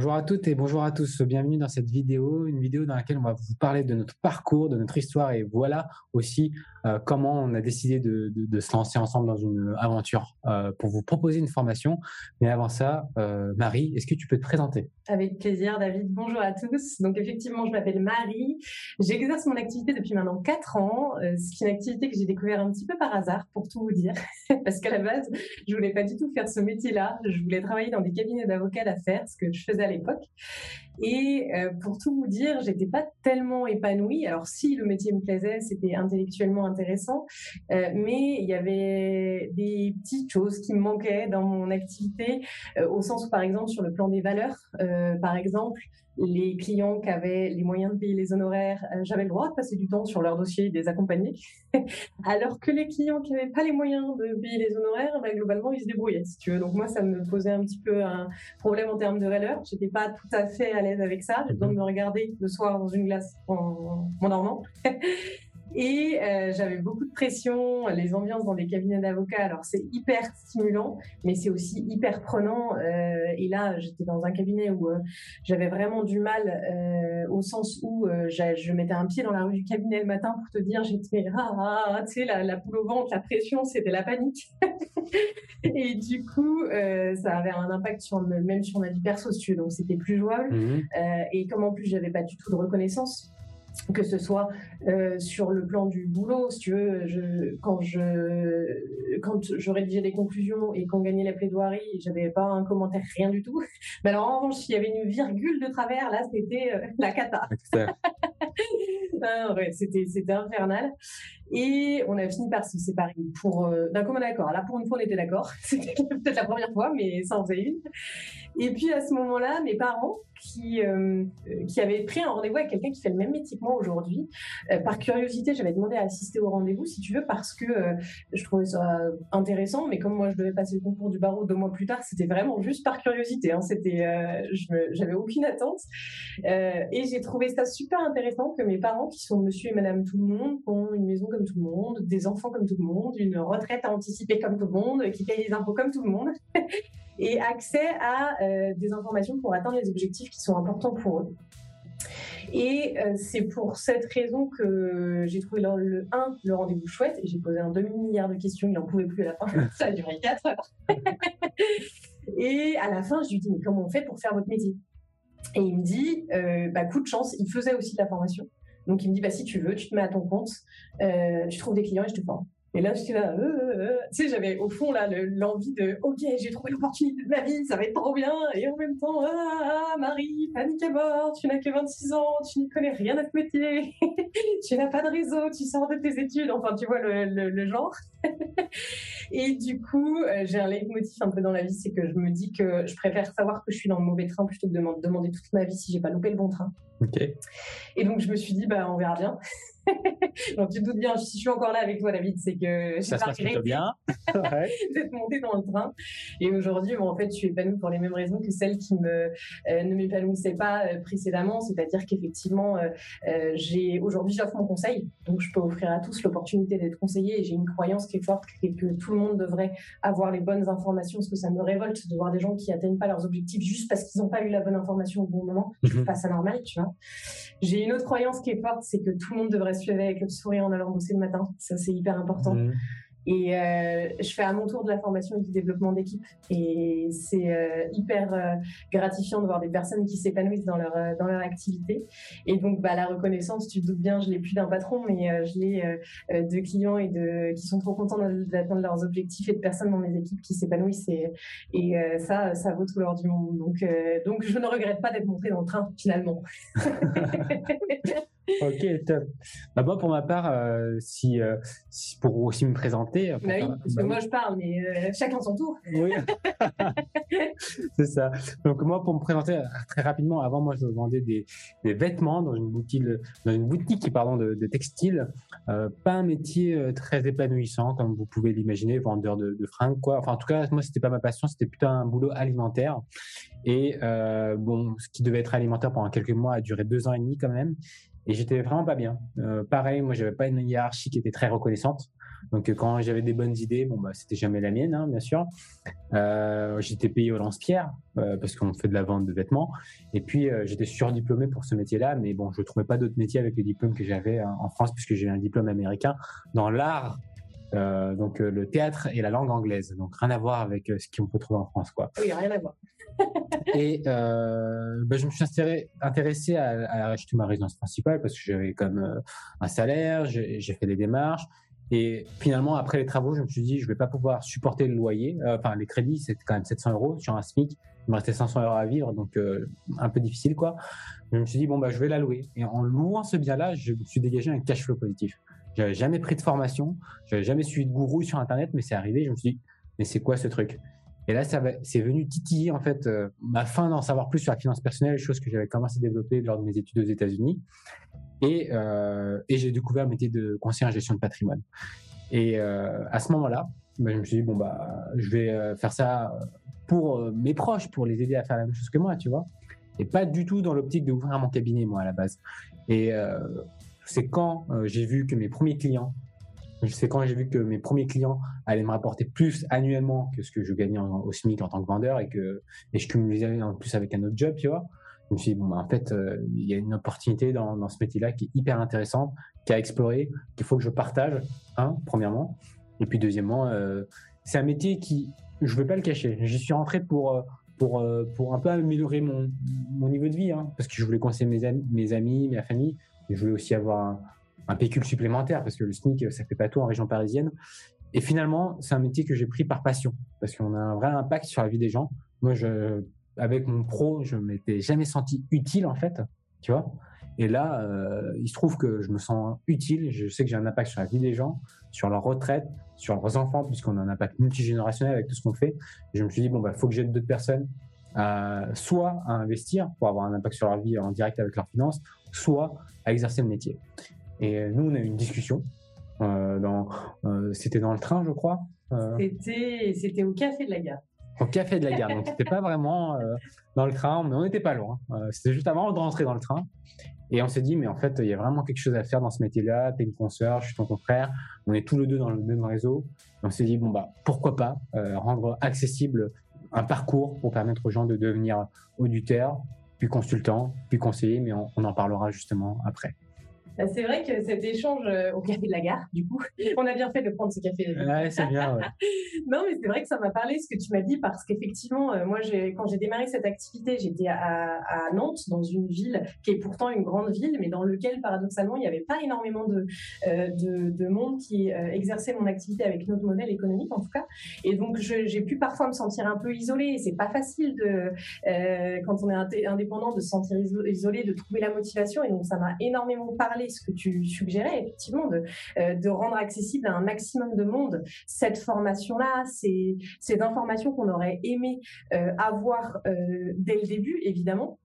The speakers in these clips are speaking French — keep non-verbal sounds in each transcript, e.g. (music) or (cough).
Bonjour à toutes et bonjour à tous. Bienvenue dans cette vidéo, une vidéo dans laquelle on va vous parler de notre parcours, de notre histoire et voilà aussi euh, comment on a décidé de, se lancer ensemble dans une aventure euh, pour vous proposer une formation. Mais avant ça, euh, Marie, est-ce que tu peux te présenter? Avec plaisir, David. Bonjour à tous. Donc effectivement, je m'appelle Marie. J'exerce mon activité depuis maintenant 4 ans. C'est une activité que j'ai découvert un petit peu par hasard, pour tout vous dire, (laughs) parce qu'à la base, je voulais pas du tout faire ce métier-là. Je voulais travailler dans des cabinets d'avocats d'affaires, ce que je faisais à l'époque. Et euh, pour tout vous dire, j'étais pas tellement épanouie. Alors si le métier me plaisait, c'était intellectuellement intéressant, euh, mais il y avait des petites choses qui me manquaient dans mon activité, euh, au sens où par exemple sur le plan des valeurs, par exemple, les clients qui avaient les moyens de payer les honoraires, j'avais le droit de passer du temps sur leur dossier et de les accompagner. (laughs) Alors que les clients qui n'avaient pas les moyens de payer les honoraires, ben, globalement, ils se débrouillaient, si tu veux. Donc moi, ça me posait un petit peu un problème en termes de valeur. J'étais pas tout à fait à l'aise avec ça. J'ai besoin de me regarder le soir dans une glace en, en dormant. (laughs) Et euh, j'avais beaucoup de pression, les ambiances dans des cabinets d'avocats. Alors c'est hyper stimulant, mais c'est aussi hyper prenant. Euh, et là, j'étais dans un cabinet où euh, j'avais vraiment du mal, euh, au sens où euh, je mettais un pied dans la rue du cabinet le matin pour te dire, j'étais (laughs) ah, ah, ah, tu sais la, la boule au ventre, la pression, c'était la panique. (laughs) et du coup, ça avait un impact sur même sur ma vie perso, donc c'était plus jouable. Mmh. et comme en plus j'avais pas du tout de reconnaissance que ce soit euh, sur le plan du boulot, si tu veux, je, quand je quand je rédigeais des conclusions et qu'on gagnait la plaidoirie, j'avais pas un commentaire, rien du tout. (laughs) Mais alors en revanche, s'il y avait une virgule de travers, là, c'était euh, la cata. (laughs) ah, c'était c'était infernal. Et on a fini par se séparer pour euh, d'un commun accord. Là, pour une fois, on était d'accord. (laughs) C'était peut-être la première fois, mais ça en faisait une. Et puis à ce moment-là, mes parents, qui euh, qui avaient pris un rendez-vous avec quelqu'un qui fait le même métier que moi aujourd'hui, euh, par curiosité, j'avais demandé à assister au rendez-vous, si tu veux, parce que je trouvais ça intéressant. Mais comme moi, je devais passer le concours du barreau deux mois plus tard, c'était vraiment juste par curiosité. Hein. C'était, j'avais aucune attente. et j'ai trouvé ça super intéressant que mes parents, qui sont Monsieur et Madame tout le monde, ont une maison comme tout le monde, des enfants comme tout le monde, une retraite à anticiper comme tout le monde, qui paye les impôts comme tout le monde, (laughs) et accès à euh, des informations pour atteindre les objectifs qui sont importants pour eux. Et euh, c'est pour cette raison que j'ai trouvé le, le 1, le rendez-vous chouette, et j'ai posé un demi-milliard de questions, il n'en pouvait plus à la fin, (laughs) ça a duré 4 heures. (laughs) et à la fin, je lui dis, mais comment on fait pour faire votre métier? Et il me dit, euh, bah, coup de chance, il faisait aussi de la formation. Donc, il me dit, bah, si tu veux, tu te mets à ton compte, euh, tu trouves des clients et je te forme. Et là, suis là, euh, euh, euh, tu sais, j'avais au fond là l'envie de, ok, j'ai trouvé l'opportunité de ma vie, ça va être trop bien. Et en même temps, ah, Marie, panique à bord, tu n'as que 26 ans, tu n'y connais rien à ce métier, (laughs) tu n'as pas de réseau, tu sors de tes études, enfin, tu vois le, le, genre. (laughs) et du coup, j'ai un leitmotiv un peu dans la vie, c'est que je me dis que je préfère savoir que je suis dans le mauvais train plutôt que de demander toute ma vie si j'ai pas loupé le bon train. Ok. Et donc, je me suis dit, bah, on verra bien. (laughs) Donc tu te doutes bien, si je suis encore là avec toi, David, c'est que j'ai pas regretté bien (laughs) d'être montée dans le train. Et aujourd'hui, bon, en fait, je suis épanouie pour les mêmes raisons que celles qui me euh, ne m'épanouissaient pas euh, précédemment. C'est-à-dire qu'effectivement, euh, j'ai aujourd'hui j'offre mon conseil, donc je peux offrir à tous l'opportunité d'être conseillé. Et j'ai une croyance qui est forte que, que tout le monde devrait avoir les bonnes informations, parce que ça me révolte de voir des gens qui atteignent pas leurs objectifs juste parce qu'ils n'ont pas eu la bonne information au bon moment. Je trouve pas ça normal, tu vois. J'ai une autre croyance qui est forte, c'est que tout le monde devrait se lever avec le sourire en allant bosser le matin. Ça, c'est hyper important. Mmh. Et euh, je fais à mon tour de la formation et du développement d'équipe. Et c'est euh, hyper euh, gratifiant de voir des personnes qui s'épanouissent dans leur, dans leur activité. Et donc, bah, la reconnaissance, tu te doutes bien, je l'ai plus d'un patron, mais je l'ai de clients et de, qui sont trop contents d'atteindre leurs objectifs et de personnes dans mes équipes qui s'épanouissent. Et, et ça, ça vaut tout l'or du monde. Donc, donc, je ne regrette pas d'être montrée dans le train, finalement. (laughs) (laughs) ok, top. Bah, moi, pour ma part, si, si, pour aussi me présenter, bah oui, parce que bah moi je parle, mais euh, chacun son tour. Oui, (laughs) (laughs) c'est ça. Donc moi, pour me présenter euh, très rapidement, avant moi je vendais des, des vêtements dans une boutique, dans une boutique pardon, de, de textile. Euh, pas un métier très épanouissant comme vous pouvez l'imaginer, vendeur de, de, fringues quoi. Enfin en tout cas, moi c'était pas ma passion, c'était plutôt un boulot alimentaire. Et bon, ce qui devait être alimentaire pendant quelques mois a duré deux ans et demi quand même. Et j'étais vraiment pas bien. pareil, moi, j'avais pas une hiérarchie qui était très reconnaissante. Donc quand j'avais des bonnes idées, bon bah c'était jamais la mienne, hein, bien sûr. Euh, j'étais payé au lance-pierre euh, parce qu'on fait de la vente de vêtements. Et puis euh, j'étais surdiplômé pour ce métier-là, mais bon, je trouvais pas d'autres métiers avec les diplômes que j'avais hein, en France puisque j'ai un diplôme américain dans l'art. Donc le théâtre et la langue anglaise, donc rien à voir avec ce qu'on peut trouver en France, quoi. Oui, rien à voir. (laughs) et bah, je me suis intéressé à, à, acheter ma résidence principale parce que j'avais comme un salaire, j'ai fait des démarches, et finalement, après les travaux, je me suis dit, je vais pas pouvoir supporter le loyer. Euh, enfin, les crédits, c'est quand même 700 euros sur un SMIC. Il me restait 500 euros à vivre, donc euh, un peu difficile, quoi. Je me suis dit, bon, bah, je vais la louer. Et en louant ce bien-là, je me suis dégagé un cash flow positif. J'avais jamais pris de formation, j'avais jamais suivi de gourou sur Internet, mais c'est arrivé. Je me suis dit, mais c'est quoi ce truc? Et là, ça c'est venu titiller en fait euh, ma fin d'en savoir plus sur la finance personnelle, chose que j'avais commencé à développer lors de mes études aux États-Unis. Et, euh, et j'ai découvert le métier de conseiller en gestion de patrimoine. Et euh, à ce moment-là, bah, je me suis dit, bon, bah, je vais faire ça pour mes proches, pour les aider à faire la même chose que moi, tu vois. Et pas du tout dans l'optique d'ouvrir mon cabinet, moi, à la base. Et c'est quand j'ai vu que mes premiers clients, c'est quand j'ai vu que mes premiers clients allaient me rapporter plus annuellement que ce que je gagnais au SMIC en tant que vendeur et que et je cumulais en plus avec un autre job, tu vois je me suis dit, bon, bah, en fait, euh, il y a une opportunité dans, dans ce métier-là qui est hyper intéressante, qui a exploré, qu'il faut que je partage, hein, premièrement. Et puis, deuxièmement, euh, c'est un métier qui, je ne veux pas le cacher, j'y suis rentré pour, euh, pour, pour un peu améliorer mon, mon niveau de vie, hein, parce que je voulais conseiller mes amis, mes amis, ma famille, je voulais aussi avoir un, un pécule supplémentaire, parce que le SMIC, ça fait pas tout en région parisienne. Et finalement, c'est un métier que j'ai pris par passion, parce qu'on a un vrai impact sur la vie des gens. Moi, avec mon pro, je m'étais jamais senti utile en fait, tu vois. Et là, euh, il se trouve que je me sens utile. Je sais que j'ai un impact sur la vie des gens, sur leur retraite, sur leurs enfants, puisqu'on a un impact multigénérationnel avec tout ce qu'on fait. Je me suis dit bon bah faut que j'aide d'autres personnes, soit à investir pour avoir un impact sur leur vie en direct avec leurs finances, soit à exercer le métier. Et euh, nous, on a eu une discussion. Euh, dans, c'était dans le train, je crois. C'était, c'était au café de la gare au café de la gare. Donc, c'était pas vraiment euh, dans le train, mais on n'était pas loin. Euh, c'était juste avant de rentrer dans le train. Et on s'est dit, mais en fait, il y a vraiment quelque chose à faire dans ce métier-là. T'es une consoeur, je suis ton confrère. On est tous les deux dans le même réseau. Et on s'est dit, bon, bah, pourquoi pas euh, rendre accessible un parcours pour permettre aux gens de devenir auditeurs, puis consultants, puis conseillers, mais on en parlera justement après. Bah, c'est vrai que cet échange euh, au café de la gare, du coup, (laughs) on a bien fait de prendre ce café. Ouais, c'est bien. (laughs) non, mais c'est vrai que ça m'a parlé ce que tu m'as dit parce qu'effectivement, euh, moi, quand j'ai démarré cette activité, j'étais à, Nantes, dans une ville qui est pourtant une grande ville, mais dans lequel paradoxalement il n'y avait pas énormément de, euh, de, monde qui exerçait mon activité avec notre modèle économique en tout cas. Et donc j'ai pu parfois me sentir un peu isolée. C'est pas facile de quand on est indépendant de se sentir isolé, de trouver la motivation. Et donc ça m'a énormément parlé ce que tu suggérais, effectivement, de, euh, de rendre accessible à un maximum de monde cette formation-là, ces, ces informations qu'on aurait aimé euh, avoir euh, dès le début, évidemment.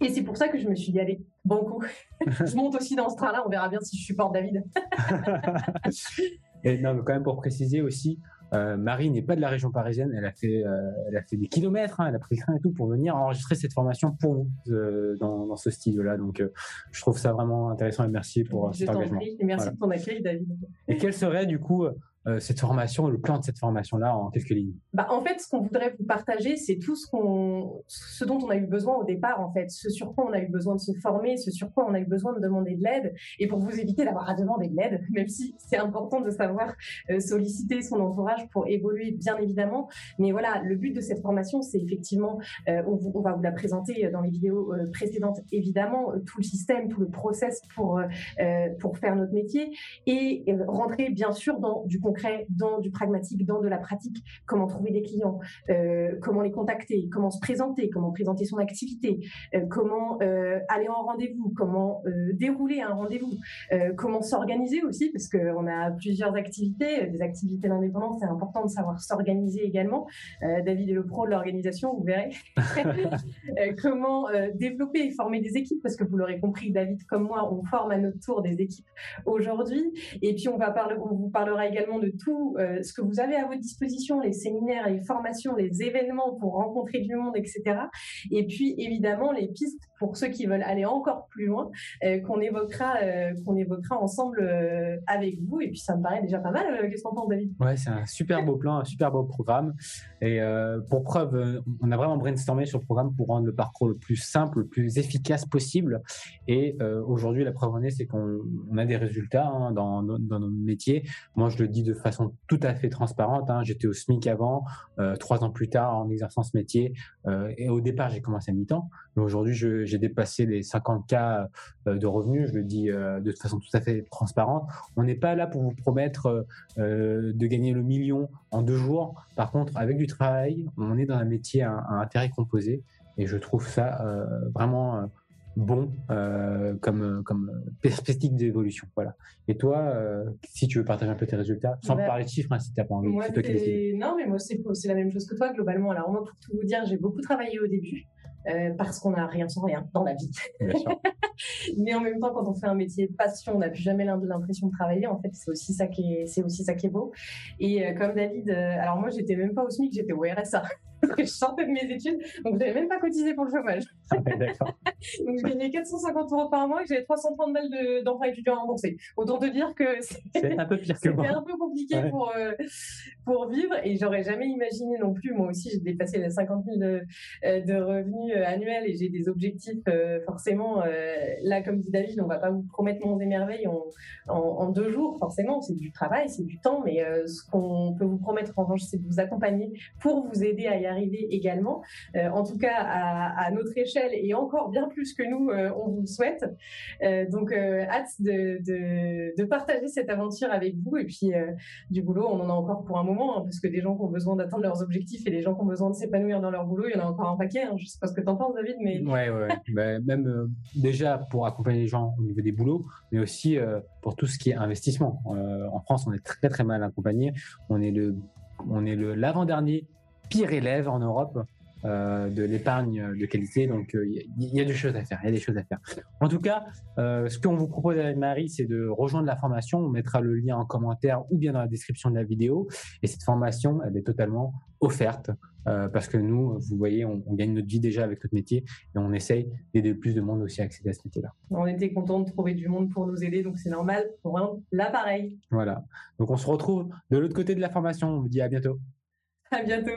Et c'est pour ça que je me suis dit, allez, banco, (laughs) je monte aussi dans ce train-là, on verra bien si je supporte David. (laughs) Et non, mais quand même pour préciser aussi, euh, Marie n'est pas de la région parisienne, elle a fait, euh, elle a fait des kilomètres, hein, elle a pris le train et tout pour venir enregistrer cette formation pour vous euh, dans, dans, ce style-là. Donc, je trouve ça vraiment intéressant et merci pour cet engagement. et merci de ton accueil, David. Et quel serait du coup euh, cette formation, le plan de cette formation-là en quelques lignes? Bah, En fait, ce qu'on voudrait vous partager, c'est tout ce, qu'on, ce dont on a eu besoin au départ, en fait, ce sur quoi on a eu besoin de se former, ce sur quoi on a eu besoin de demander de l'aide, et pour vous éviter d'avoir à demander de l'aide, (laughs) même si c'est important de savoir euh, solliciter son entourage pour évoluer, bien évidemment. Mais voilà, le but de cette formation, c'est effectivement, euh, on, va vous la présenter dans les vidéos précédentes, évidemment, tout le système, tout le process pour, pour faire notre métier, et rentrer, bien sûr, dans du dans du pragmatique, dans de la pratique, comment trouver des clients, euh, comment les contacter, comment se présenter, comment présenter son activité, euh, comment euh, aller en rendez-vous, comment dérouler un rendez-vous, comment s'organiser aussi, parce qu'on a plusieurs activités, des activités d'indépendance, c'est important de savoir s'organiser également. David est le pro de l'organisation, vous verrez. (laughs) comment développer et former des équipes, parce que vous l'aurez compris, David comme moi, on forme à notre tour des équipes aujourd'hui. Et puis on va parler, on vous parlera également de de tout ce que vous avez à votre disposition, les séminaires, les formations, les événements pour rencontrer du monde, etc. Et puis évidemment les pistes pour ceux qui veulent aller encore plus loin, qu'on évoquera, qu'on évoquera ensemble avec vous. Et puis ça me paraît déjà pas mal. Qu'est-ce qu'on pense, David? Ouais, c'est un super beau plan, un super beau programme. Et pour preuve, on a vraiment brainstormé sur le programme pour rendre le parcours le plus simple, le plus efficace possible. Et aujourd'hui, la preuve en est, c'est qu'on a des résultats hein, dans, dans, nos métiers. Moi, je le dis de façon tout à fait transparente. Hein. J'étais au SMIC avant, trois ans plus tard, en exerçant ce métier. et au départ, j'ai commencé à mi-temps. Mais aujourd'hui, j'ai dépassé les 50 cas de revenus. Je le dis de façon tout à fait transparente. On n'est pas là pour vous promettre de gagner le million en deux jours. Par contre, avec du travail, on est dans un métier à, à intérêt composé. Et je trouve ça vraiment bon euh, comme, comme perspective d'évolution. Voilà. Et toi, euh, si tu veux partager un peu tes résultats, sans bah, parler de chiffres, hein, si tu n'as pas envie. Moi, non, mais moi, c'est la même chose que toi, globalement. Alors, moi, pour tout vous dire, j'ai beaucoup travaillé au début. Euh, parce qu'on n'a rien sans rien dans la vie. (laughs) Mais en même temps, quand on fait un métier de passion, on n'a plus jamais l'impression de travailler. En fait, c'est aussi ça qui est, c'est aussi ça qui est beau. Et euh, comme David, euh, alors moi, j'étais même pas au SMIC, j'étais au RSA. Je sortais de mes études, donc je n'avais même pas cotisé pour le chômage. Ah, (laughs) donc je gagnais 450 euros par mois et j'avais 330 balles d'emprunt étudiant remboursé. Autant te dire que c'est un peu pire que moi. C'était un peu compliqué pour, pour vivre et j'aurais jamais imaginé non plus. Moi aussi, j'ai dépassé les 50 000 de, de revenus euh, annuel et j'ai des objectifs euh, forcément. Euh, là, comme dit David, on va pas vous promettre mon émerveil en, en, deux jours. Forcément, c'est du travail, c'est du temps, mais ce qu'on peut vous promettre en revanche, c'est de vous accompagner pour vous aider à y arriver également. en tout cas, à, à, notre échelle et encore bien plus que nous, on vous le souhaite. donc, hâte de, de, de, partager cette aventure avec vous et puis du boulot, on en a encore pour un moment hein, parce que des gens qui ont besoin d'atteindre leurs objectifs et des gens qui ont besoin de s'épanouir dans leur boulot, il y en a encore un paquet. Hein, je sais pas ce que t'en penses, David, mais. Ouais, ouais. (laughs) bah, même euh, déjà pour accompagner les gens au niveau des boulots, mais aussi euh, pour tout ce qui est investissement. Euh, en France, on est très très mal accompagné. On est le, on est le l'avant-dernier pire élève en Europe. de l'épargne de qualité. Donc, il y, a des choses à faire. Il y a des choses à faire. En tout cas, ce qu'on vous propose avec Marie, c'est de rejoindre la formation. On mettra le lien en commentaire ou bien dans la description de la vidéo. Et cette formation, elle est totalement offerte. Euh, parce que nous, vous voyez, on, gagne notre vie déjà avec notre métier et on essaye d'aider plus de monde aussi à accéder à ce métier-là. On était content de trouver du monde pour nous aider, donc c'est normal pour l'appareil. Voilà. Donc on se retrouve de l'autre côté de la formation. On vous dit à bientôt. À bientôt.